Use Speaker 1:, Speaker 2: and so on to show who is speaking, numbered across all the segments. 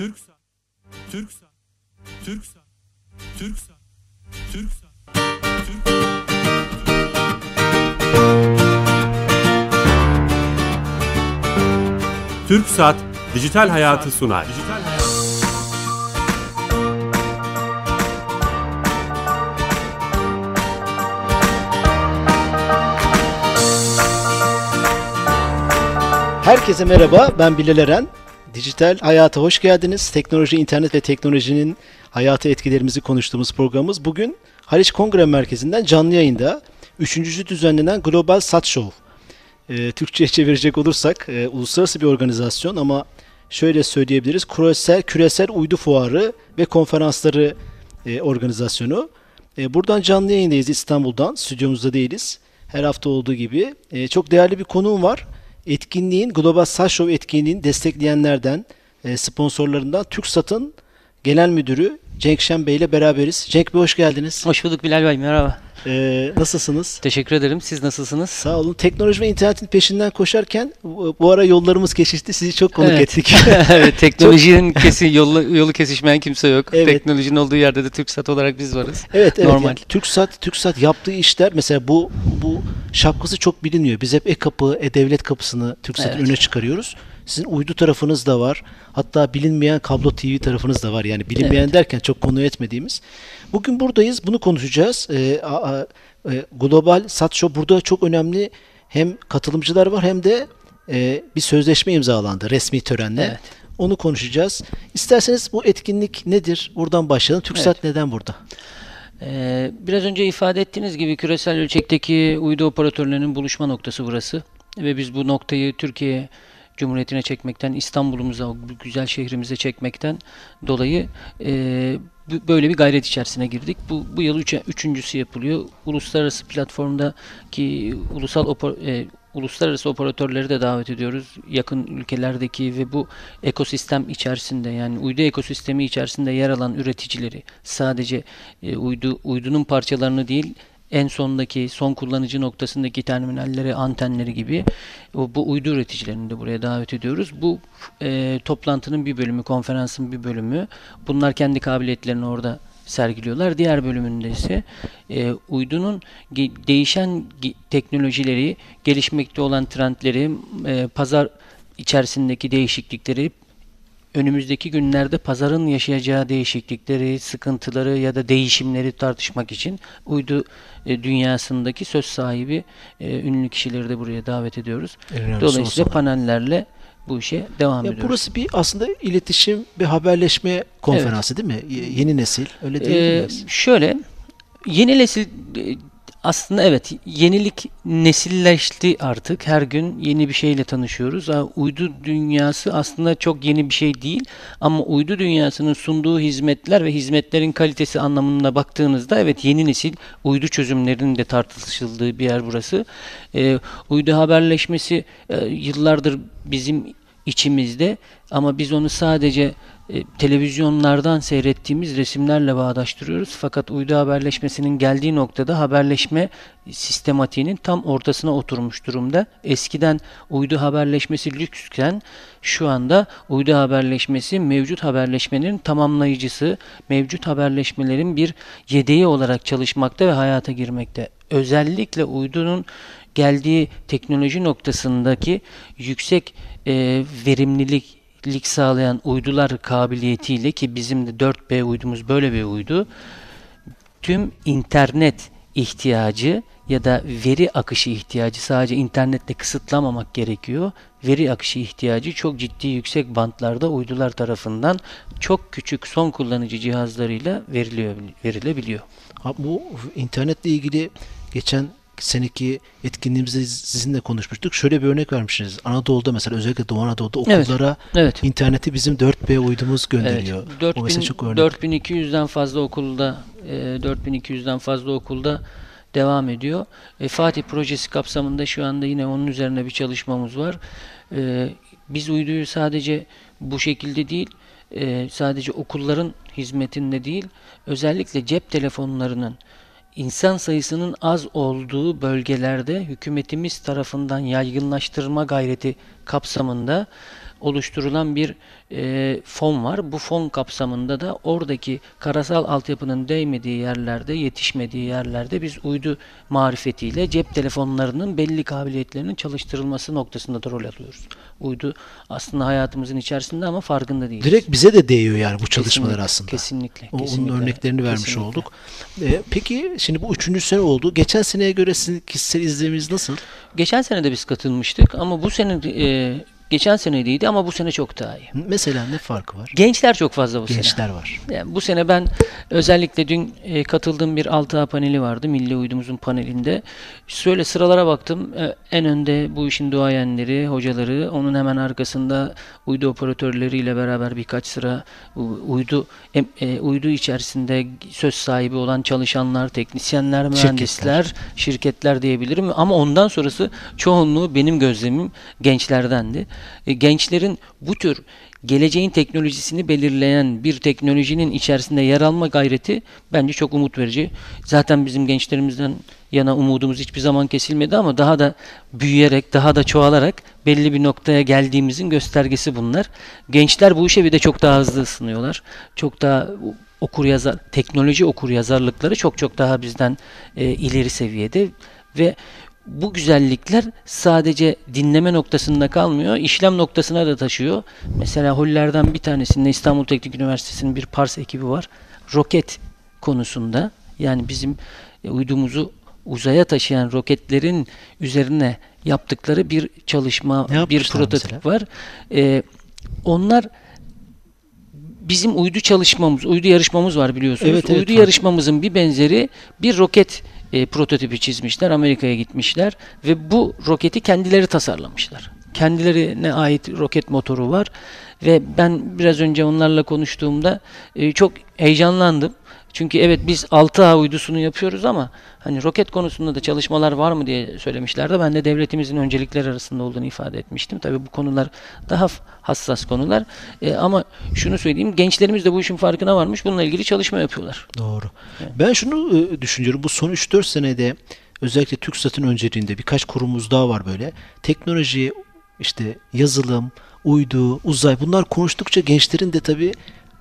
Speaker 1: Türksat. Türksat. Türksat. Türksat. Türksat. Türksat Dijital Hayatı sunar. Dijital Hayat.
Speaker 2: Herkese merhaba, ben Bilal Eren. Dijital Hayata hoş geldiniz. Teknoloji, internet ve teknolojinin hayata etkilerimizi konuştuğumuz programımız bugün Haliç Kongre Merkezi'nden canlı yayında üçüncüsü düzenlenen Global Sat Show. Ee, Türkçe'ye çevirecek olursak e, uluslararası bir organizasyon ama şöyle söyleyebiliriz. Küresel, küresel uydu fuarı ve konferansları e, organizasyonu. E, buradan canlı yayındayız İstanbul'dan. Stüdyomuzda değiliz. Her hafta olduğu gibi. E, çok değerli bir konuğum var. Etkinliğin, Global Sat Show etkinliğini destekleyenlerden, e, sponsorlarından TürkSat'ın genel müdürü Cenk Şen Bey ile beraberiz. Cenk Bey hoş geldiniz.
Speaker 3: Hoş bulduk Bilal Bey, merhaba.
Speaker 2: E, nasılsınız?
Speaker 3: Teşekkür ederim. Siz nasılsınız?
Speaker 2: Sağ olun. Teknoloji ve internetin peşinden koşarken bu ara yollarımız kesişti. Sizi çok konuk
Speaker 3: Evet.
Speaker 2: ettik.
Speaker 3: evet, teknolojinin kesi, yolu, yolu kesişmeyen kimse yok.
Speaker 2: Evet.
Speaker 3: Teknolojinin olduğu yerde de TürkSat olarak biz varız.
Speaker 2: Evet evet.
Speaker 3: Normal.
Speaker 2: Yani TürkSat, TürkSat yaptığı işler mesela bu bu şapkası çok biliniyor. Biz hep e-kapı, e-devlet kapısını TürkSat'ın
Speaker 3: Evet.
Speaker 2: öne çıkarıyoruz. Sizin uydu tarafınız da var. Hatta bilinmeyen kablo TV tarafınız da var. Yani bilinmeyen derken çok konu etmediğimiz. Bugün buradayız. Bunu konuşacağız. Ee, a- a- e, Global Sat Show burada çok önemli hem katılımcılar var hem de e, bir sözleşme imzalandı resmi törenle.
Speaker 3: Evet.
Speaker 2: Onu konuşacağız. İsterseniz bu etkinlik nedir? Buradan başlayalım. TürkSat neden burada?
Speaker 3: Ee, biraz önce ifade ettiğiniz gibi küresel ölçekteki uydu operatörlerinin buluşma noktası burası. Ve biz bu noktayı Türkiye Cumhuriyeti'ne çekmekten, İstanbul'umuza, bu güzel şehrimize çekmekten dolayı e, böyle bir gayret içerisine girdik. Bu, bu yıl üçe, üçüncüsü yapılıyor. Uluslararası platformdaki ulusal oper- e, uluslararası operatörleri de davet ediyoruz. Yakın ülkelerdeki ve bu ekosistem içerisinde yani uydu ekosistemi içerisinde yer alan üreticileri sadece e, uydu uydunun parçalarını değil en sondaki son kullanıcı noktasındaki terminalleri, antenleri gibi o, bu uydu üreticilerini de buraya davet ediyoruz. Bu e, toplantının bir bölümü, konferansın bir bölümü. Bunlar kendi kabiliyetlerini orada sergiliyorlar. Diğer bölümünde ise e, uydunun değişen teknolojileri, gelişmekte olan trendleri, e, pazar içerisindeki değişiklikleri, önümüzdeki günlerde pazarın yaşayacağı değişiklikleri, sıkıntıları ya da değişimleri tartışmak için uydu e, dünyasındaki söz sahibi e, ünlü kişileri de buraya davet ediyoruz.
Speaker 2: En
Speaker 3: Dolayısıyla panellerle bu işe devam
Speaker 2: Ya
Speaker 3: ediyoruz.
Speaker 2: burası bir aslında iletişim ve haberleşme konferansı değil mi? Y- Yeni nesil. Öyle değil
Speaker 3: Ee,
Speaker 2: mi?
Speaker 3: şöyle yeni nesil e, aslında evet yenilik nesilleşti artık. Her gün yeni bir şeyle tanışıyoruz. Uydu dünyası aslında çok yeni bir şey değil ama uydu dünyasının sunduğu hizmetler ve hizmetlerin kalitesi anlamına baktığınızda evet yeni nesil uydu çözümlerinin de tartışıldığı bir yer burası. Ee, uydu haberleşmesi e, yıllardır bizim içimizde ama biz onu sadece e, televizyonlardan seyrettiğimiz resimlerle bağdaştırıyoruz. Fakat uydu haberleşmesinin geldiği noktada haberleşme sistematiğinin tam ortasına oturmuş durumda. Eskiden uydu haberleşmesi lüksken şu anda uydu haberleşmesi mevcut haberleşmenin tamamlayıcısı, mevcut haberleşmelerin bir yedeği olarak çalışmakta ve hayata girmekte. Özellikle uydunun geldiği teknoloji noktasındaki yüksek e, verimlilik lik sağlayan uydular kabiliyetiyle ki bizim de 4B uydumuz böyle bir uydu tüm internet ihtiyacı ya da veri akışı ihtiyacı sadece internetle kısıtlamamak gerekiyor. Veri akışı ihtiyacı çok ciddi yüksek bantlarda uydular tarafından çok küçük son kullanıcı cihazlarıyla veriliyor verilebiliyor.
Speaker 2: Ha, bu internetle ilgili geçen seneki etkinliğimizde sizinle konuşmuştuk. Şöyle bir örnek vermişsiniz. Anadolu'da mesela özellikle Doğu Anadolu'da
Speaker 3: Evet.
Speaker 2: okullara
Speaker 3: Evet.
Speaker 2: interneti bizim 4B uydumuz gönderiyor.
Speaker 3: Evet.
Speaker 2: O mesela
Speaker 3: 4000,
Speaker 2: çok örnek.
Speaker 3: 4200'den fazla okulda e, 4200'den fazla okulda devam ediyor. E, Fatih projesi kapsamında şu anda yine onun üzerine bir çalışmamız var. E, biz uyduyu sadece bu şekilde değil, e, sadece okulların hizmetinde değil, özellikle cep telefonlarının insan sayısının az olduğu bölgelerde hükümetimiz tarafından yaygınlaştırma gayreti kapsamında oluşturulan bir e, fon var. Bu fon kapsamında da oradaki karasal altyapının değmediği yerlerde, yetişmediği yerlerde biz uydu marifetiyle cep telefonlarının belli kabiliyetlerinin çalıştırılması noktasında da rol alıyoruz. Uydu aslında hayatımızın içerisinde ama farkında değiliz.
Speaker 2: Direkt bize de değiyor yani bu çalışmalar
Speaker 3: Kesinlikle,
Speaker 2: aslında.
Speaker 3: Kesinlikle.
Speaker 2: O-
Speaker 3: kesinlikle.
Speaker 2: Onun örneklerini vermiş
Speaker 3: Kesinlikle.
Speaker 2: olduk. Ee, peki şimdi bu üçüncü sene oldu. Geçen seneye göre sizin kişisel izleniminiz nasıl?
Speaker 3: Geçen sene de biz katılmıştık ama bu sene e, geçen seneydi ama bu sene çok daha iyi.
Speaker 2: Mesela ne farkı var?
Speaker 3: Gençler çok fazla bu sene.
Speaker 2: Gençler var.
Speaker 3: Yani bu sene ben özellikle dün e, katıldığım bir 6A paneli vardı. Milli Uydumuzun panelinde. Şöyle sıralara baktım. E, en önde bu işin duayenleri, hocaları. Onun hemen arkasında uydu operatörleriyle beraber birkaç sıra uydu e, uydu içerisinde söz sahibi olan çalışanlar, teknisyenler, mühendisler, şirketler, diyebilirim. Ama ondan sonrası çoğunluğu benim gözlemim gençlerdendi. E, gençlerin bu tür geleceğin teknolojisini belirleyen bir teknolojinin içerisinde yer alma gayreti bence çok umut verici. Zaten bizim gençlerimizden yana umudumuz hiçbir zaman kesilmedi ama daha da büyüyerek, daha da çoğalarak belli bir noktaya geldiğimizin göstergesi bunlar. Gençler bu işe bir de çok daha hızlı ısınıyorlar. Çok daha okur yazar, teknoloji okur yazarlıkları çok çok daha bizden e, ileri seviyede ve bu güzellikler sadece dinleme noktasında kalmıyor, işlem noktasına da taşıyor. Mesela hollerden bir tanesinde İstanbul Teknik Üniversitesi'nin bir Pars ekibi var. Roket konusunda yani bizim e, uydumuzu uzaya taşıyan roketlerin üzerine yaptıkları bir çalışma,
Speaker 2: Ne
Speaker 3: bir prototip
Speaker 2: mesela?
Speaker 3: var. E, onlar bizim uydu çalışmamız, uydu yarışmamız var biliyorsunuz.
Speaker 2: Evet, evet,
Speaker 3: uydu
Speaker 2: var.
Speaker 3: yarışmamızın bir benzeri bir roket e, prototipi çizmişler. Amerika'ya gitmişler ve bu roketi kendileri tasarlamışlar. Kendilerine ait roket motoru var ve ben biraz önce onlarla konuştuğumda e, çok heyecanlandım. Çünkü evet biz 6A uydusunu yapıyoruz ama hani roket konusunda da çalışmalar var mı diye söylemişlerdi. Ben de devletimizin öncelikler arasında olduğunu ifade etmiştim. Tabii bu konular daha hassas konular. E, ama şunu söyleyeyim gençlerimiz de bu işin farkına varmış. Bununla ilgili çalışma yapıyorlar.
Speaker 2: Doğru. Ben şunu e, düşünüyorum. Bu son 3-4 senede özellikle TürkSat'ın önceliğinde birkaç kurumumuz daha var böyle. Teknoloji, işte yazılım, uydu, uzay bunlar konuştukça gençlerin de tabii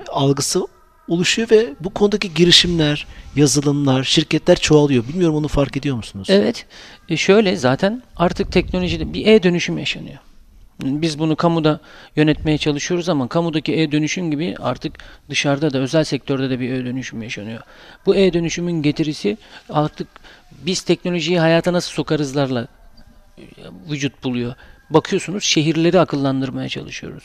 Speaker 2: algısı oluşuyor ve bu konudaki girişimler, yazılımlar, şirketler çoğalıyor. Bilmiyorum onu fark ediyor musunuz?
Speaker 3: Evet. E şöyle zaten artık teknolojide bir e-dönüşüm yaşanıyor. Biz bunu kamuda yönetmeye çalışıyoruz ama kamudaki e-dönüşüm gibi artık dışarıda da özel sektörde de bir e-dönüşüm yaşanıyor. Bu e-dönüşümün getirisi artık biz teknolojiyi hayata nasıl sokarızlarla vücut buluyor. Bakıyorsunuz şehirleri akıllandırmaya çalışıyoruz.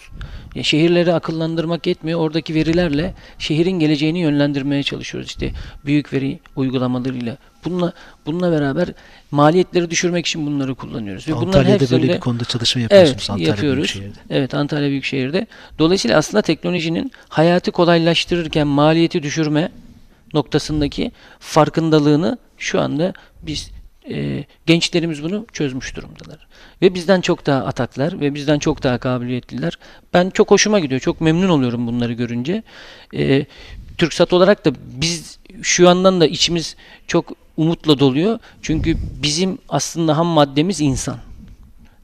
Speaker 3: Ya şehirleri akıllandırmak yetmiyor. Oradaki verilerle şehrin geleceğini yönlendirmeye çalışıyoruz. İşte büyük veri uygulamalarıyla. Bununla bununla beraber maliyetleri düşürmek için bunları kullanıyoruz. Ve
Speaker 2: Antalya'da böyle
Speaker 3: hepsinde
Speaker 2: bir konuda çalışma yapıyorsunuz
Speaker 3: Evet,
Speaker 2: Antalya
Speaker 3: yapıyoruz.
Speaker 2: Büyükşehir'de.
Speaker 3: Evet, Antalya Büyükşehir'de. Dolayısıyla aslında teknolojinin hayatı kolaylaştırırken maliyeti düşürme noktasındaki farkındalığını şu anda biz e, gençlerimiz bunu çözmüş durumdalar. Ve bizden çok daha ataklar ve bizden çok daha kabiliyetliler. Ben çok hoşuma gidiyor. Çok memnun oluyorum bunları görünce. E, TürkSat olarak da biz şu yandan da içimiz çok umutla doluyor. Çünkü bizim aslında ham maddemiz insan.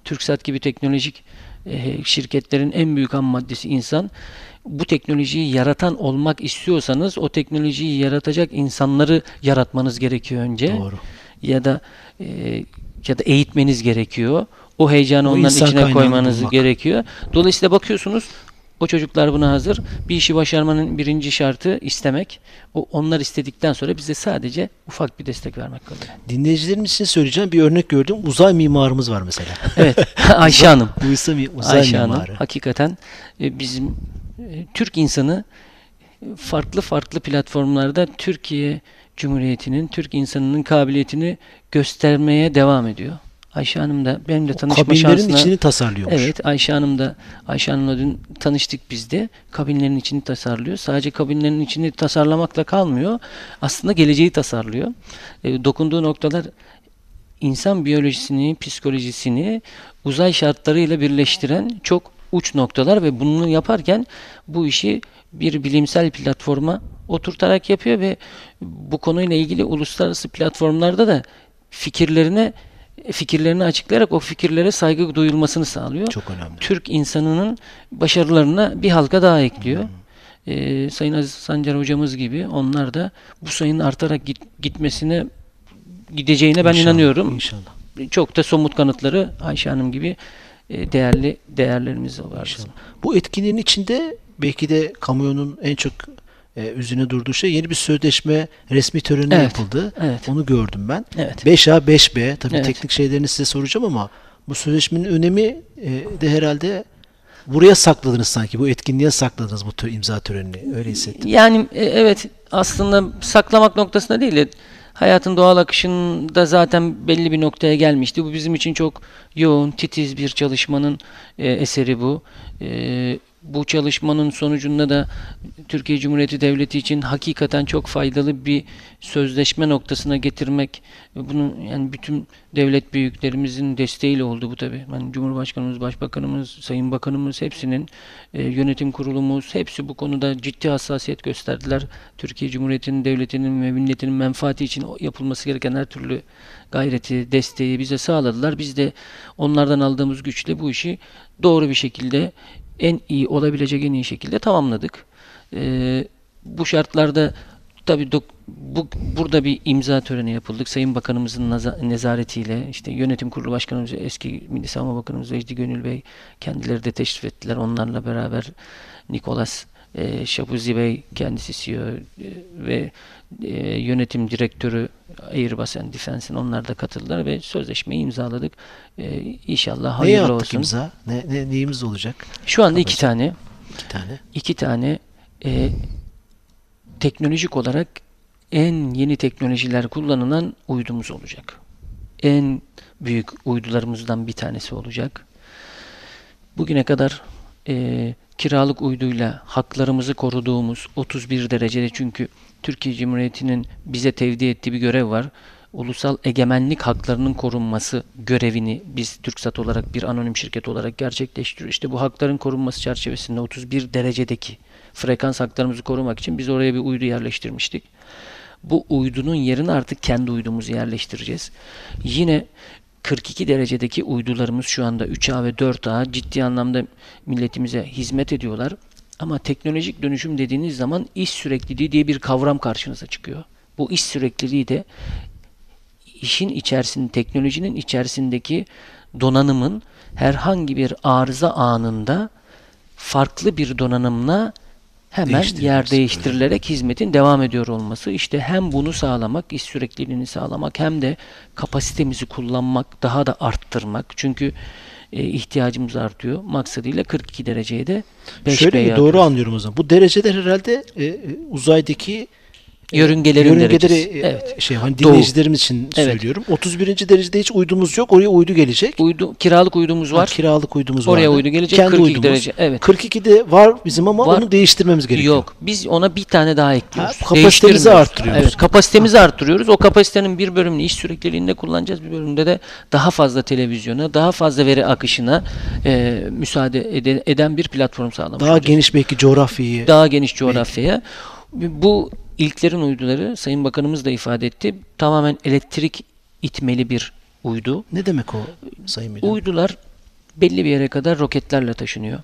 Speaker 3: TürkSat gibi teknolojik e, şirketlerin en büyük ham maddesi insan. Bu teknolojiyi yaratan olmak istiyorsanız o teknolojiyi yaratacak insanları yaratmanız gerekiyor önce.
Speaker 2: Doğru.
Speaker 3: Ya da e, ya da eğitmeniz gerekiyor. O heyecanı
Speaker 2: O
Speaker 3: onların içine koymanız
Speaker 2: bulmak.
Speaker 3: gerekiyor. Dolayısıyla bakıyorsunuz o çocuklar buna hazır. Bir işi başarmanın birinci şartı istemek. O onlar istedikten sonra bize sadece ufak bir destek vermek kalıyor.
Speaker 2: Dinleyicilerimiz için söyleyeceğim bir örnek gördüm. Uzay mimarımız var mesela.
Speaker 3: Evet. Ayşe Hanım.
Speaker 2: Uysa mi, uzay
Speaker 3: Ayşe Hanım
Speaker 2: mimarı.
Speaker 3: hakikaten e, bizim e, Türk insanı farklı farklı platformlarda Türkiye Cumhuriyeti'nin, Türk insanının kabiliyetini göstermeye devam ediyor. Ayşe Hanım da benimle tanışma
Speaker 2: Kabinlerin
Speaker 3: şansına
Speaker 2: içini tasarlıyormuş.
Speaker 3: Evet Ayşe Hanım da Ayşe Hanım'la dün tanıştık biz de. Kabinlerin içini tasarlıyor. Sadece kabinlerin içini tasarlamakla kalmıyor. Aslında geleceği tasarlıyor. E, dokunduğu noktalar insan biyolojisini, psikolojisini uzay şartlarıyla birleştiren çok uç noktalar ve bunu yaparken bu işi bir bilimsel platforma oturtarak yapıyor ve bu konuyla ilgili uluslararası platformlarda da fikirlerine fikirlerini açıklayarak o fikirlere saygı duyulmasını sağlıyor.
Speaker 2: Çok önemli.
Speaker 3: Türk insanının başarılarına bir halka daha ekliyor. Ee, Sayın Aziz Sancar hocamız gibi onlar da bu sayının artarak git- gitmesine gideceğine ben
Speaker 2: İnşallah,
Speaker 3: inanıyorum.
Speaker 2: İnşallah.
Speaker 3: Çok da somut kanıtları Ayşe Hanım gibi e, değerli değerlerimiz var.
Speaker 2: Bu etkinliğin içinde belki de kamuoyunun en çok e, üzerine durduğu şey yeni bir sözleşme resmi töreni
Speaker 3: Evet,
Speaker 2: yapıldı.
Speaker 3: evet.
Speaker 2: Onu gördüm ben.
Speaker 3: Evet.
Speaker 2: 5A 5B tabii
Speaker 3: Evet.
Speaker 2: teknik şeylerini size soracağım ama bu sözleşmenin önemi e, de herhalde buraya sakladınız sanki. Bu etkinliğe sakladınız bu tür imza törenini. Öyle hissettim.
Speaker 3: Yani e, evet aslında saklamak noktasında değil de hayatın doğal akışında zaten belli bir noktaya gelmişti. Bu bizim için çok yoğun, titiz bir çalışmanın e, eseri bu. E, bu çalışmanın sonucunda da Türkiye Cumhuriyeti Devleti için hakikaten çok faydalı bir sözleşme noktasına getirmek. Bunun yani bütün devlet büyüklerimizin desteğiyle oldu bu tabii. Yani Cumhurbaşkanımız, Başbakanımız, Sayın Bakanımız hepsinin e, yönetim kurulumuz hepsi bu konuda ciddi hassasiyet gösterdiler. Türkiye Cumhuriyeti'nin, devletinin ve milletinin menfaati için yapılması gereken her türlü gayreti, desteği bize sağladılar. Biz de onlardan aldığımız güçle bu işi doğru bir şekilde en iyi olabilecek en iyi şekilde tamamladık. Ee, bu şartlarda tabii dok- bu burada bir imza töreni yapıldık. Sayın Bakanımızın nezaretiyle işte yönetim kurulu başkanımız eski Milli Savunma Bakanımız Vecdi Gönül Bey kendileri de teşrif ettiler. Onlarla beraber Nikolas e, Şabuzi Bey kendisi CEO e, ve e, yönetim direktörü Airbus and Defense'in onlar da katıldılar ve sözleşmeyi imzaladık. E, inşallah
Speaker 2: Neye
Speaker 3: hayırlı
Speaker 2: attık
Speaker 3: olsun.
Speaker 2: imza? Ne, ne, neyimiz olacak?
Speaker 3: Şu anda iki tane
Speaker 2: İki tane.
Speaker 3: iki tane e, teknolojik olarak en yeni teknolojiler kullanılan uydumuz olacak. En büyük uydularımızdan bir tanesi olacak. Bugüne kadar e, kiralık uyduyla haklarımızı koruduğumuz 31 derecede çünkü Türkiye Cumhuriyeti'nin bize tevdi ettiği bir görev var. Ulusal egemenlik haklarının korunması görevini biz TürkSat olarak bir anonim şirket olarak gerçekleştiriyoruz. İşte bu hakların korunması çerçevesinde 31 derecedeki frekans haklarımızı korumak için biz oraya bir uydu yerleştirmiştik. Bu uydunun yerine artık kendi uydumuzu yerleştireceğiz. Yine 42 derecedeki uydularımız şu anda 3A ve 4A ciddi anlamda milletimize hizmet ediyorlar. Ama teknolojik dönüşüm dediğiniz zaman iş sürekliliği diye bir kavram karşınıza çıkıyor. Bu iş sürekliliği de işin içerisinde, teknolojinin içerisindeki donanımın herhangi bir arıza anında farklı bir donanımla hemen yer değiştirilerek hizmetin devam ediyor olması. İşte hem bunu sağlamak, iş sürekliliğini sağlamak hem de kapasitemizi kullanmak, daha da arttırmak. Çünkü e, ihtiyacımız artıyor. Maksadıyla 42 dereceye de 5
Speaker 2: Şöyle mi doğru anlıyorum o zaman. Bu dereceler herhalde e, e, uzaydaki e,
Speaker 3: Yörüngelerin
Speaker 2: yörüngeleri
Speaker 3: derecesi.
Speaker 2: e,
Speaker 3: Evet.
Speaker 2: şey hani
Speaker 3: Doğu.
Speaker 2: dinleyicilerimiz için
Speaker 3: Evet.
Speaker 2: söylüyorum. 31. derecede hiç uydumuz yok. Oraya uydu gelecek.
Speaker 3: Uydu, kiralık uydumuz
Speaker 2: Ha,
Speaker 3: var.
Speaker 2: kiralık uydumuz
Speaker 3: Oraya
Speaker 2: vardı.
Speaker 3: uydu gelecek,
Speaker 2: Kendi
Speaker 3: 42
Speaker 2: uydumuz.
Speaker 3: derece, evet.
Speaker 2: 42'de var bizim ama
Speaker 3: Var.
Speaker 2: onu değiştirmemiz gerekiyor.
Speaker 3: Yok. Biz ona bir tane daha ekliyoruz.
Speaker 2: Ha, kapasitemizi arttırıyoruz.
Speaker 3: Evet, kapasitemizi arttırıyoruz. O kapasitenin bir bölümünü iş sürekliliğinde kullanacağız. Bir bölümünde de daha fazla televizyona, daha fazla veri akışına e, müsaade ede- eden bir platform sağlamış
Speaker 2: Daha
Speaker 3: olacağız.
Speaker 2: geniş belki coğrafyayı.
Speaker 3: daha geniş coğrafyaya. Bu ilklerin uyduları Sayın Bakanımız da ifade etti. Tamamen elektrik itmeli bir uydu.
Speaker 2: Ne demek o Sayın Müdürüm?
Speaker 3: Uydular belli bir yere kadar roketlerle taşınıyor.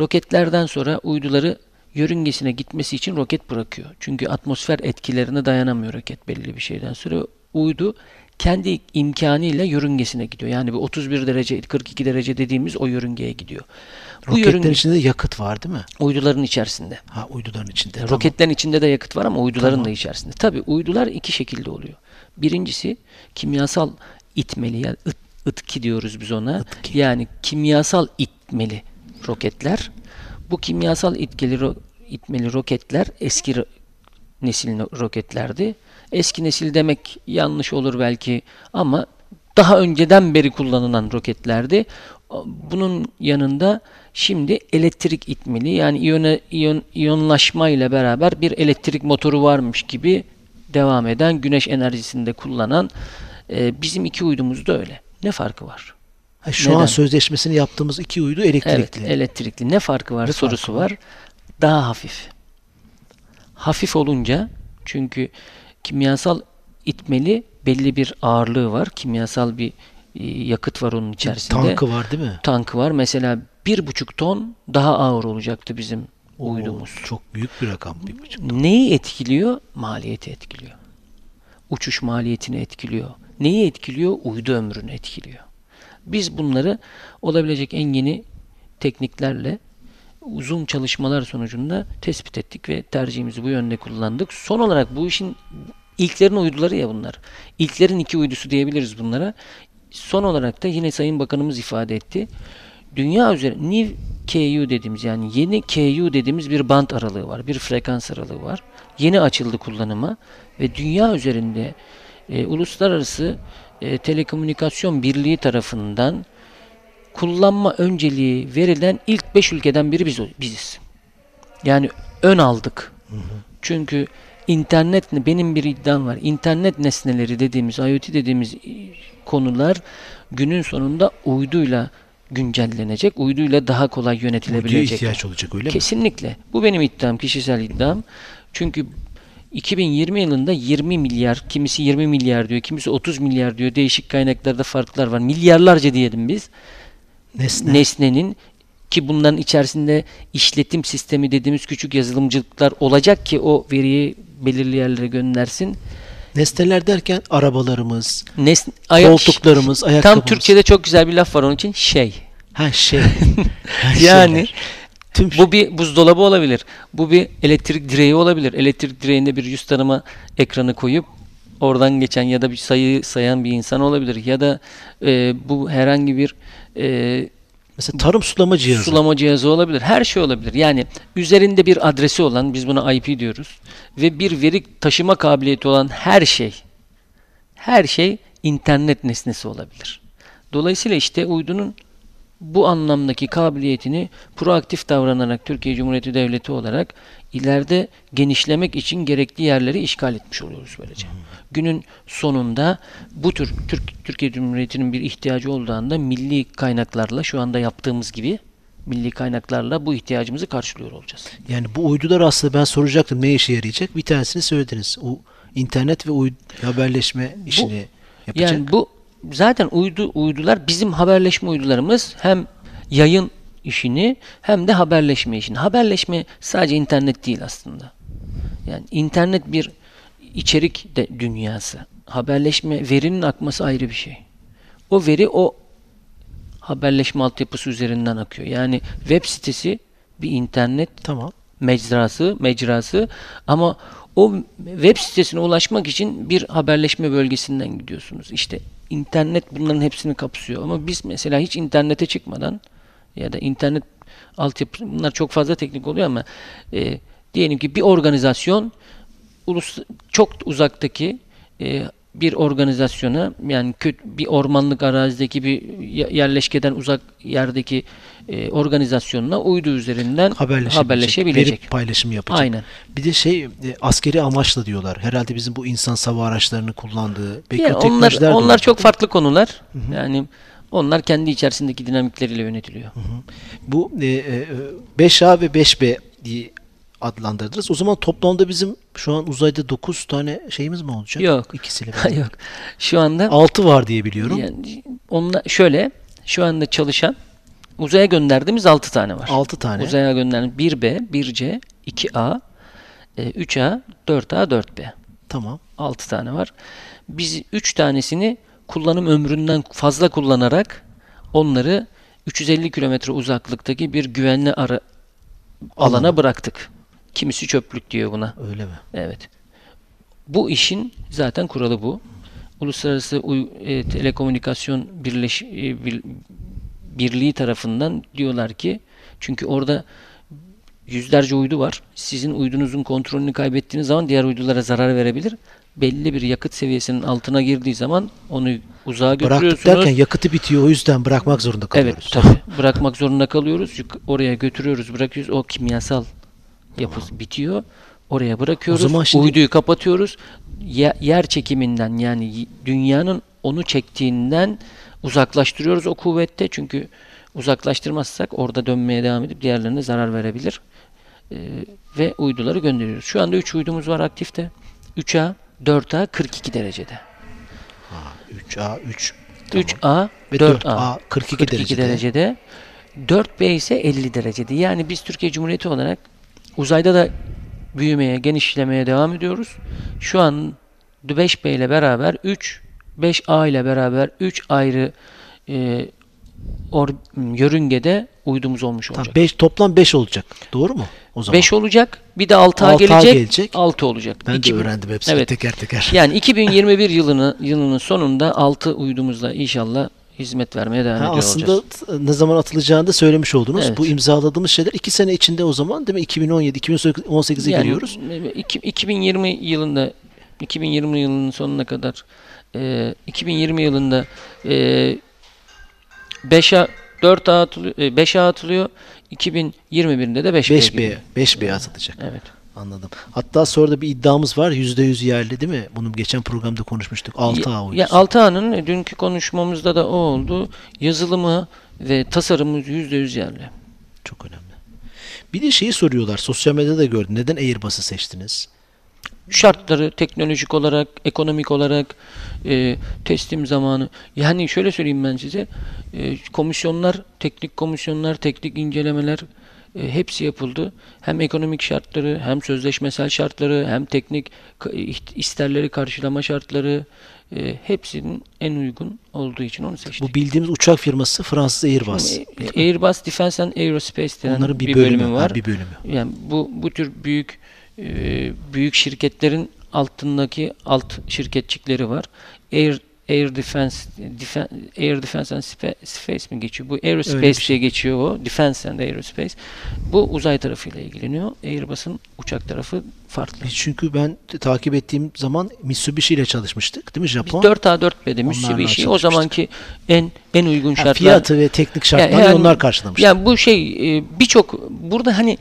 Speaker 3: Roketlerden sonra uyduları yörüngesine gitmesi için roket bırakıyor. Çünkü atmosfer etkilerine dayanamıyor roket belli bir şeyden sonra. Uydu kendi imkanıyla yörüngesine gidiyor. Yani bu 31 derece, 42 derece dediğimiz o yörüngeye gidiyor. Bu
Speaker 2: Roketlerin
Speaker 3: yörünge
Speaker 2: içinde de yakıt var değil mi?
Speaker 3: uyduların içerisinde.
Speaker 2: Ha uyduların içinde. tamam.
Speaker 3: Roketlerin içinde de yakıt var ama uyduların
Speaker 2: Tamam.
Speaker 3: da içerisinde. Tabii uydular iki şekilde oluyor. Birincisi kimyasal itmeli yani ıt, ıtki diyoruz biz ona.
Speaker 2: Itki.
Speaker 3: Yani kimyasal itmeli roketler. Bu kimyasal itkili ro- itmeli roketler eski ro- nesil roketlerdi. Eski nesil demek yanlış olur belki ama daha önceden beri kullanılan roketlerdi. Bunun yanında şimdi elektrik itmeli yani iyona, iyon, iyonlaşma ile beraber bir elektrik motoru varmış gibi devam eden güneş enerjisinde kullanan e, bizim iki uydumuz da öyle. Ne farkı var?
Speaker 2: Ha, şu
Speaker 3: Neden?
Speaker 2: an sözleşmesini yaptığımız iki uydu elektrikli.
Speaker 3: Evet, elektrikli. Ne farkı var
Speaker 2: Ne
Speaker 3: sorusu
Speaker 2: farkı
Speaker 3: var. Daha hafif. Hafif olunca çünkü kimyasal itmeli belli bir ağırlığı var. Kimyasal bir e, yakıt var onun içerisinde.
Speaker 2: Tankı var değil mi?
Speaker 3: Tankı var. Mesela bir buçuk ton daha ağır olacaktı bizim
Speaker 2: Oo,
Speaker 3: uydumuz.
Speaker 2: Çok büyük bir rakam. Bir buçuk.
Speaker 3: Neyi etkiliyor? Maliyeti etkiliyor. Uçuş maliyetini etkiliyor. Neyi etkiliyor? Uydu ömrünü etkiliyor. Biz bunları olabilecek en yeni tekniklerle uzun çalışmalar sonucunda tespit ettik ve tercihimizi bu yönde kullandık. Son olarak bu işin ilklerin uyduları ya bunlar. İlklerin iki uydusu diyebiliriz bunlara. Son olarak da yine Sayın Bakanımız ifade etti. Dünya üzerinde New KU dediğimiz yani yeni KU dediğimiz bir band aralığı var. Bir frekans aralığı var. Yeni açıldı kullanıma ve dünya üzerinde e, uluslararası e, telekomünikasyon birliği tarafından kullanma önceliği verilen ilk 5 ülkeden biri biz, biziz. Yani ön aldık. Çünkü internet benim bir iddiam var. İnternet nesneleri dediğimiz, IoT dediğimiz e, konular günün sonunda uyduyla güncellenecek, uyduyla daha kolay
Speaker 2: Uyduya
Speaker 3: yönetilebilecek.
Speaker 2: ihtiyaç olacak öyle mi?
Speaker 3: Kesinlikle. Bu benim iddiam, kişisel iddiam. Çünkü 2020 yılında 20 milyar, kimisi 20 milyar diyor, kimisi 30 milyar diyor. Değişik kaynaklarda farklar var. Milyarlarca diyelim biz.
Speaker 2: Nesne.
Speaker 3: Nesnenin ki bunların içerisinde işletim sistemi dediğimiz küçük yazılımcılıklar olacak ki o veriyi belirli yerlere göndersin.
Speaker 2: Nesneler derken arabalarımız,
Speaker 3: Nesne, aya-
Speaker 2: koltuklarımız,
Speaker 3: Tam
Speaker 2: ayakkabımız.
Speaker 3: Türkçe'de çok güzel bir laf var onun için şey.
Speaker 2: Ha şey.
Speaker 3: Yani.
Speaker 2: Tüm
Speaker 3: Bu bir buzdolabı olabilir. Bu bir elektrik direği olabilir. Elektrik direğinde bir yüz tanıma ekranı koyup oradan geçen ya da bir sayı sayan bir insan olabilir. Ya da e, bu herhangi bir e,
Speaker 2: mesela tarım sulama cihazı.
Speaker 3: sulama cihazı olabilir. Her şey olabilir. Yani üzerinde bir adresi olan, biz buna IP diyoruz. Ve bir veri taşıma kabiliyeti olan her şey, her şey internet nesnesi olabilir. Dolayısıyla işte uydunun bu anlamdaki kabiliyetini proaktif davranarak Türkiye Cumhuriyeti Devleti olarak ileride genişlemek için gerekli yerleri işgal etmiş oluyoruz böylece. Günün sonunda bu tür Türk, Türkiye Cumhuriyeti'nin bir ihtiyacı olduğunda milli kaynaklarla şu anda yaptığımız gibi milli kaynaklarla bu ihtiyacımızı karşılıyor olacağız.
Speaker 2: Yani bu uydular aslında ben soracaktım ne işe yarayacak. Bir tanesini söylediniz. O internet ve uydu haberleşme işini yapacak.
Speaker 3: Yani bu zaten uydu uydular bizim haberleşme uydularımız hem yayın işini hem de haberleşme işini. Haberleşme sadece internet değil aslında. Yani internet bir içerik de dünyası. Haberleşme verinin akması ayrı bir şey. O veri o haberleşme altyapısı üzerinden akıyor. Yani web sitesi bir internet
Speaker 2: Tamam.
Speaker 3: mecrası, mecrası ama o web sitesine ulaşmak için bir haberleşme bölgesinden gidiyorsunuz. İşte internet bunların hepsini kapsıyor ama biz mesela hiç internete çıkmadan ya da internet altyapı bunlar çok fazla teknik oluyor ama e, diyelim ki bir organizasyon ulus çok uzaktaki e, bir organizasyona yani kötü, bir ormanlık arazideki bir ye- yerleşkeden uzak yerdeki e, organizasyonuna uydu üzerinden
Speaker 2: Haberleşebilecek.
Speaker 3: haberleşebilecek.
Speaker 2: Paylaşımı yapacak.
Speaker 3: Aynen.
Speaker 2: Bir de şey e, askeri amaçla diyorlar. Herhalde bizim bu insan sava araçlarını kullandığı. Belki
Speaker 3: Yani onlar onlar
Speaker 2: olacak.
Speaker 3: çok farklı konular. Yani onlar kendi içerisindeki dinamikleriyle yönetiliyor.
Speaker 2: Bu e, e, 5A ve 5B diye adlandırdınız. O zaman toplamda bizim şu an uzayda 9 tane şeyimiz mi olacak?
Speaker 3: Yok.
Speaker 2: İkisiyle.
Speaker 3: Yok. Şu anda
Speaker 2: 6 var diye biliyorum.
Speaker 3: yani onunla şöyle şu anda çalışan uzaya gönderdiğimiz 6 tane var.
Speaker 2: 6 tane.
Speaker 3: Uzaya gönderdiğimiz 1B, 1C, 2A, e, 3A, 4A, 4B.
Speaker 2: Tamam.
Speaker 3: 6 tane var. Biz 3 tanesini kullanım ömründen fazla kullanarak onları 350 kilometre uzaklıktaki bir güvenli ara alana
Speaker 2: Alana.
Speaker 3: bıraktık. Kimisi çöplük diyor buna.
Speaker 2: Öyle mi?
Speaker 3: Evet. Bu işin zaten kuralı bu. Uluslararası Uy- e, Telekomünikasyon Birleş e, Bir- Birliği tarafından diyorlar ki çünkü orada yüzlerce uydu var. Sizin uydunuzun kontrolünü kaybettiğiniz zaman diğer uydulara zarar verebilir. Belli bir yakıt seviyesinin altına girdiği zaman onu uzağa
Speaker 2: Bıraktık
Speaker 3: götürüyorsunuz.
Speaker 2: derken yakıtı bitiyor. O yüzden bırakmak zorunda
Speaker 3: Evet
Speaker 2: kalıyoruz.
Speaker 3: tabii. Bırakmak zorunda kalıyoruz. Oraya götürüyoruz, bırakıyoruz. O kimyasal yapısı bitiyor. Oraya bırakıyoruz.
Speaker 2: O zaman şimdi-
Speaker 3: Uyduyu kapatıyoruz. Ye- yer çekiminden yani dünyanın onu çektiğinden uzaklaştırıyoruz o kuvvette. Çünkü uzaklaştırmazsak orada dönmeye devam edip diğerlerine zarar verebilir. Ee, ve uyduları gönderiyoruz. Şu anda 3 uydumuz var aktifte. 3A, 4A 42 derecede.
Speaker 2: 3A, 3
Speaker 3: 3A,
Speaker 2: Ve
Speaker 3: 4A,
Speaker 2: 4A 42 derecede.
Speaker 3: derecede. 4B ise 50 derecede. Yani biz Türkiye Cumhuriyeti olarak uzayda da büyümeye, genişlemeye devam ediyoruz. Şu an 5B ile beraber 3, 5A ile beraber 3 ayrı e, or, yörüngede uydumuz olmuş olacak.
Speaker 2: Tamam, beş, toplam 5 olacak. Doğru mu? O zaman.
Speaker 3: 5 olacak. Bir de 6A
Speaker 2: 6A
Speaker 3: gelecek.
Speaker 2: gelecek.
Speaker 3: 6 olacak.
Speaker 2: ben
Speaker 3: İki-
Speaker 2: de öğrendim hepsini
Speaker 3: Evet.
Speaker 2: teker teker.
Speaker 3: Yani 2021 yılını yılının sonunda 6 uydumuzla inşallah hizmet vermeye devam
Speaker 2: Ha,
Speaker 3: ediyor
Speaker 2: aslında
Speaker 3: olacağız.
Speaker 2: t- ne zaman atılacağını da söylemiş oldunuz.
Speaker 3: Evet.
Speaker 2: Bu imzaladığımız şeyler 2 sene içinde o zaman değil mi? 2017, 2018'e
Speaker 3: Yani,
Speaker 2: giriyoruz.
Speaker 3: e, iki- 2020 yılında 2020 yılının sonuna kadar e, 2020 yılında e, 5'e 4A atılıyor, e, 5'e atılıyor. 2021'de de 5B'ye
Speaker 2: 5B,
Speaker 3: giriyor.
Speaker 2: 5B atılacak.
Speaker 3: Evet.
Speaker 2: Anladım. Hatta sonra da bir iddiamız var. %100 yerli değil mi? Bunu geçen programda konuşmuştuk. 6A
Speaker 3: Ya,
Speaker 2: uydusu.
Speaker 3: ya 6A'nın e, dünkü konuşmamızda da o oldu. Yazılımı ve tasarımı %100 yerli.
Speaker 2: Çok önemli. Bir de şeyi soruyorlar. Sosyal medyada da gördüm. Neden Airbus'u seçtiniz?
Speaker 3: şartları teknolojik olarak, ekonomik olarak e, teslim zamanı. Yani şöyle söyleyeyim ben size. e, komisyonlar, teknik komisyonlar, teknik incelemeler hepsi yapıldı. Hem ekonomik şartları, hem sözleşmesel şartları, hem teknik isterleri karşılama şartları e, hepsinin en uygun olduğu için onu seçtik.
Speaker 2: Bu bildiğimiz uçak firması Fransız Airbus.
Speaker 3: E, Airbus Defense and Aerospace denen
Speaker 2: Onların bir,
Speaker 3: bir,
Speaker 2: bölümü,
Speaker 3: bölümü
Speaker 2: ha,
Speaker 3: var.
Speaker 2: bir bölümü.
Speaker 3: Yani bu bu tür büyük e, büyük şirketlerin altındaki alt şirketçikleri var. Air Air Defense, Defen- Air Defense and Spa- Space mi geçiyor? Bu Aerospace
Speaker 2: Öyle bir şey.
Speaker 3: diye geçiyor o. Defense and Aerospace. Bu uzay tarafıyla ilgileniyor. Airbus'un uçak tarafı farklı.
Speaker 2: Biz çünkü ben takip ettiğim zaman Mitsubishi ile çalışmıştık değil mi
Speaker 3: Biz
Speaker 2: Japon?
Speaker 3: 4A 4B'de
Speaker 2: Onlarla
Speaker 3: Mitsubishi o zamanki en en uygun şartlar.
Speaker 2: fiyatı ve teknik şartları
Speaker 3: yani-
Speaker 2: onlar karşılamıştı.
Speaker 3: Yani bu şey e, birçok burada hani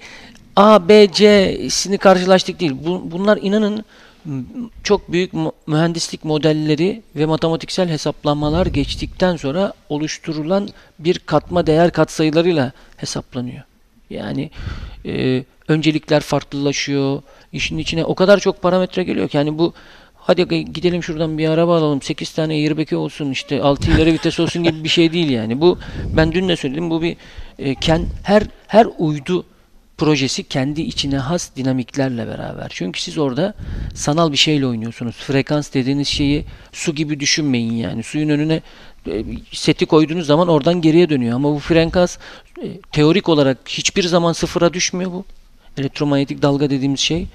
Speaker 3: A, B, C'sini karşılaştık değil. Bu, bunlar inanın çok büyük mühendislik modelleri ve matematiksel hesaplanmalar geçtikten sonra oluşturulan bir katma değer katsayılarıyla hesaplanıyor. Yani e, öncelikler farklılaşıyor. İşin içine o kadar çok parametre geliyor ki yani bu hadi gidelim şuradan bir araba alalım 8 tane airbag'i olsun işte 6 ileri vites olsun gibi bir şey değil yani. Bu ben dün de söyledim bu bir e, ken, her her uydu projesi kendi içine has dinamiklerle beraber. Çünkü siz orada sanal bir şeyle oynuyorsunuz. Frekans dediğiniz şeyi su gibi düşünmeyin yani. Suyun önüne e, seti koyduğunuz zaman oradan geriye dönüyor. Ama bu frekans e, teorik olarak hiçbir zaman sıfıra düşmüyor bu. Elektromanyetik dalga dediğimiz şey.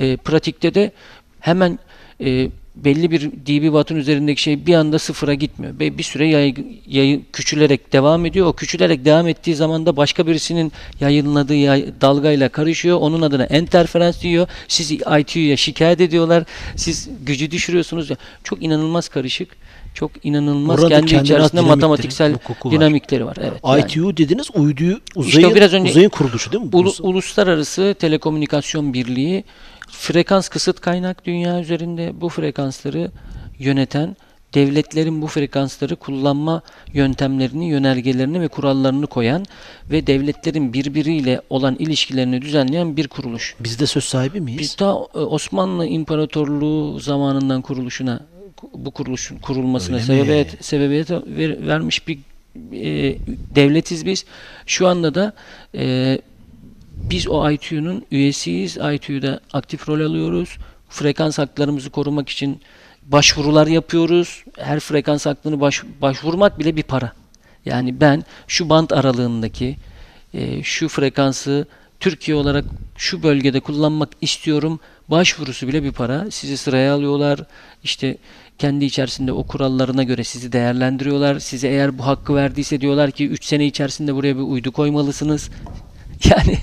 Speaker 3: E, pratikte de hemen e, belli bir dB wattın üzerindeki şey bir anda sıfıra gitmiyor. Ve bir süre yay, yayı küçülerek devam ediyor. O küçülerek devam ettiği zaman da başka birisinin yayınladığı yay, dalgayla karışıyor. Onun adına enterferans diyor. Sizi ITU'ya şikayet ediyorlar. Siz gücü düşürüyorsunuz. Çok inanılmaz karışık. Çok inanılmaz
Speaker 2: Orada
Speaker 3: kendi içerisinde matematiksel
Speaker 2: var.
Speaker 3: dinamikleri var. Evet. yani.
Speaker 2: ITU dediniz uyduyu uzayın,
Speaker 3: İşte biraz önce-
Speaker 2: uzayın kuruluşu değil mi?
Speaker 3: Ulu- Uluslararası Telekomünikasyon Birliği frekans kısıt kaynak dünya üzerinde bu frekansları yöneten devletlerin bu frekansları kullanma yöntemlerini, yönergelerini ve kurallarını koyan ve devletlerin birbiriyle olan ilişkilerini düzenleyen bir kuruluş.
Speaker 2: Biz de söz sahibi miyiz?
Speaker 3: Biz daha e, Osmanlı İmparatorluğu zamanından kuruluşuna bu kuruluşun kurulmasına
Speaker 2: Öyle mi?
Speaker 3: sebebiyet sebebiyet ver- vermiş bir e, devletiz biz. Şu anda da e, biz o ITU'nun üyesiyiz. ITU'da aktif rol alıyoruz. Frekans haklarımızı korumak için başvurular yapıyoruz. Her frekans hakkını baş, başvurmak bile bir para. Yani ben şu band aralığındaki e, şu frekansı Türkiye olarak şu bölgede kullanmak istiyorum. Başvurusu bile bir para. Sizi sıraya alıyorlar. İşte kendi içerisinde o kurallarına göre sizi değerlendiriyorlar. Size eğer bu hakkı verdiyse diyorlar ki 3 sene içerisinde buraya bir uydu koymalısınız. Yani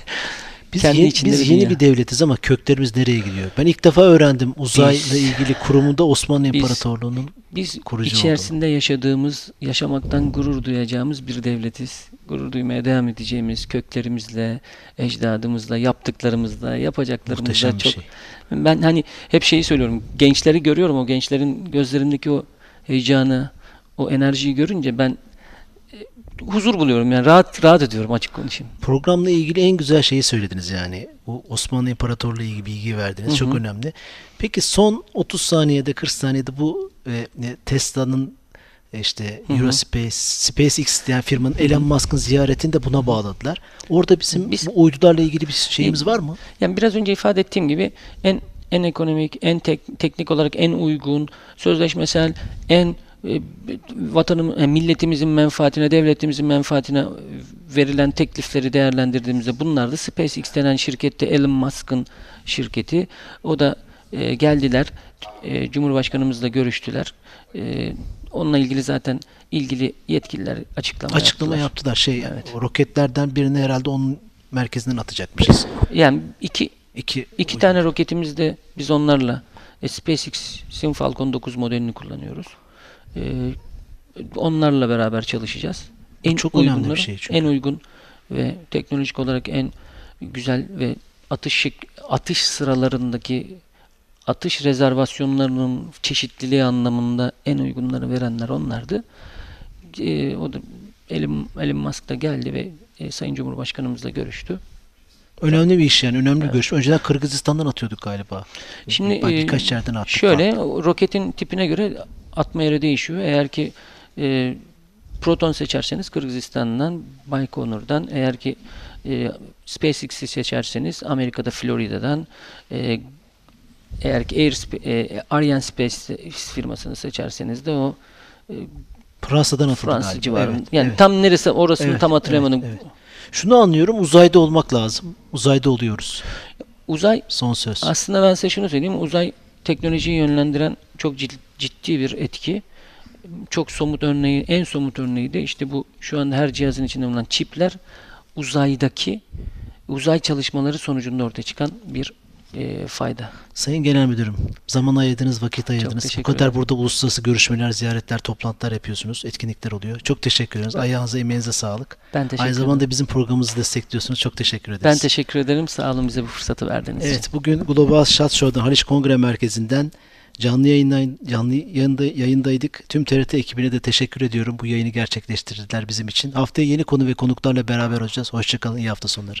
Speaker 2: Biz,
Speaker 3: kendi
Speaker 2: yeni, biz yeni bir devletiz ama köklerimiz nereye gidiyor? Ben ilk defa öğrendim uzayla ilgili kurumunda Osmanlı
Speaker 3: Biz-
Speaker 2: İmparatorluğu'nun
Speaker 3: Biz
Speaker 2: kurucu
Speaker 3: içerisinde yaşadığımız, yaşamaktan gurur duyacağımız bir devletiz. Gurur duymaya devam edeceğimiz köklerimizle, ecdadımızla, yaptıklarımızla, yapacaklarımızla
Speaker 2: muhteşem
Speaker 3: çok.
Speaker 2: şey.
Speaker 3: Ben hani hep şeyi söylüyorum. Gençleri görüyorum. O gençlerin gözlerindeki o heyecanı, o enerjiyi görünce ben huzur buluyorum. Yani rahat rahat ediyorum açık konuşayım.
Speaker 2: Programla ilgili en güzel şeyi söylediniz yani. O Osmanlı İmparatorluğu ilgili bilgi verdiniz.
Speaker 3: Hı
Speaker 2: Çok
Speaker 3: hı.
Speaker 2: önemli. Peki son 30 saniyede 40 saniyede bu e, ne, Tesla'nın e, işte Eurospace, SpaceX diyen firmanın Elon Musk'ın ziyaretini de buna bağladılar. Orada bizim
Speaker 3: Biz-
Speaker 2: bu uydularla ilgili bir şeyimiz var mı?
Speaker 3: Yani biraz önce ifade ettiğim gibi en en ekonomik, en tek- teknik olarak en uygun, sözleşmesel, en e, vatanım, e, milletimizin menfaatine, devletimizin menfaatine verilen teklifleri değerlendirdiğimizde bunlar da SpaceX denen şirkette Elon Musk'ın şirketi. O da e, geldiler, e, Cumhurbaşkanımızla görüştüler. E, onunla ilgili zaten ilgili yetkililer açıklama,
Speaker 2: Açıklama
Speaker 3: yaptılar.
Speaker 2: yaptılar. Şey,
Speaker 3: Evet.
Speaker 2: roketlerden birini herhalde onun merkezinden atacakmışız.
Speaker 3: Yani iki
Speaker 2: İki,
Speaker 3: İki tane roketimizde biz onlarla e, SpaceX'in Falcon 9 modelini kullanıyoruz. E, onlarla beraber çalışacağız.
Speaker 2: Bu çok önemli bir
Speaker 3: uygunları,
Speaker 2: şey çünkü.
Speaker 3: En uygun ve teknolojik olarak en güzel ve atış atış sıralarındaki atış rezervasyonlarının çeşitliliği anlamında en uygunları verenler onlardı. E, o da Elon, Elon Musk da geldi ve e, Sayın Cumhurbaşkanımızla görüştü.
Speaker 2: Önemli bir iş yani. Önemli bir görüşme. Önceden Kırgızistan'dan atıyorduk galiba.
Speaker 3: Şimdi
Speaker 2: Bak,
Speaker 3: e,
Speaker 2: birkaç yerden attık.
Speaker 3: Şöyle
Speaker 2: falan.
Speaker 3: roketin tipine göre atma yeri değişiyor. Eğer ki e, Proton seçerseniz Kırgızistan'dan, Baykonur'dan, eğer ki e, SpaceX'i seçerseniz Amerika'da Florida'dan, e, eğer ki Air, e, Ariane Space firmasını seçerseniz de o e, Fransız
Speaker 2: galiba.
Speaker 3: civarında.
Speaker 2: Evet,
Speaker 3: yani
Speaker 2: evet.
Speaker 3: tam neresi orasını
Speaker 2: Evet,
Speaker 3: tam hatırlayamadım.
Speaker 2: evet, evet. Şunu anlıyorum. Uzayda olmak lazım. Uzayda oluyoruz.
Speaker 3: Uzay
Speaker 2: Son söz.
Speaker 3: Aslında ben size şunu söyleyeyim. Uzay teknolojiyi yönlendiren çok cid- ciddi bir etki. Çok somut örneği, en somut örneği de işte bu şu an her cihazın içinde bulunan çipler uzaydaki uzay çalışmaları sonucunda ortaya çıkan bir e, fayda.
Speaker 2: Sayın Genel Müdürüm, zaman ayırdınız, vakit ayırdınız. Bu kadar
Speaker 3: ederim.
Speaker 2: burada uluslararası görüşmeler, ziyaretler, toplantılar yapıyorsunuz. Etkinlikler oluyor. Çok teşekkür ederiz. Ayağınıza, emeğinize sağlık.
Speaker 3: Ben teşekkür
Speaker 2: Aynı
Speaker 3: ederim.
Speaker 2: zamanda bizim programımızı destekliyorsunuz. Çok teşekkür ederiz.
Speaker 3: Ben teşekkür ederim. Sağ olun bize bu fırsatı verdiğiniz için.
Speaker 2: Evet, bugün Global Shot Show'dan Haliç Kongre Merkezi'nden canlı yayınlay canlı yayında, yayındaydık. Tüm TRT ekibine de teşekkür ediyorum. Bu yayını gerçekleştirdiler bizim için. Haftaya yeni konu ve konuklarla beraber olacağız. Hoşçakalın. iyi hafta sonları.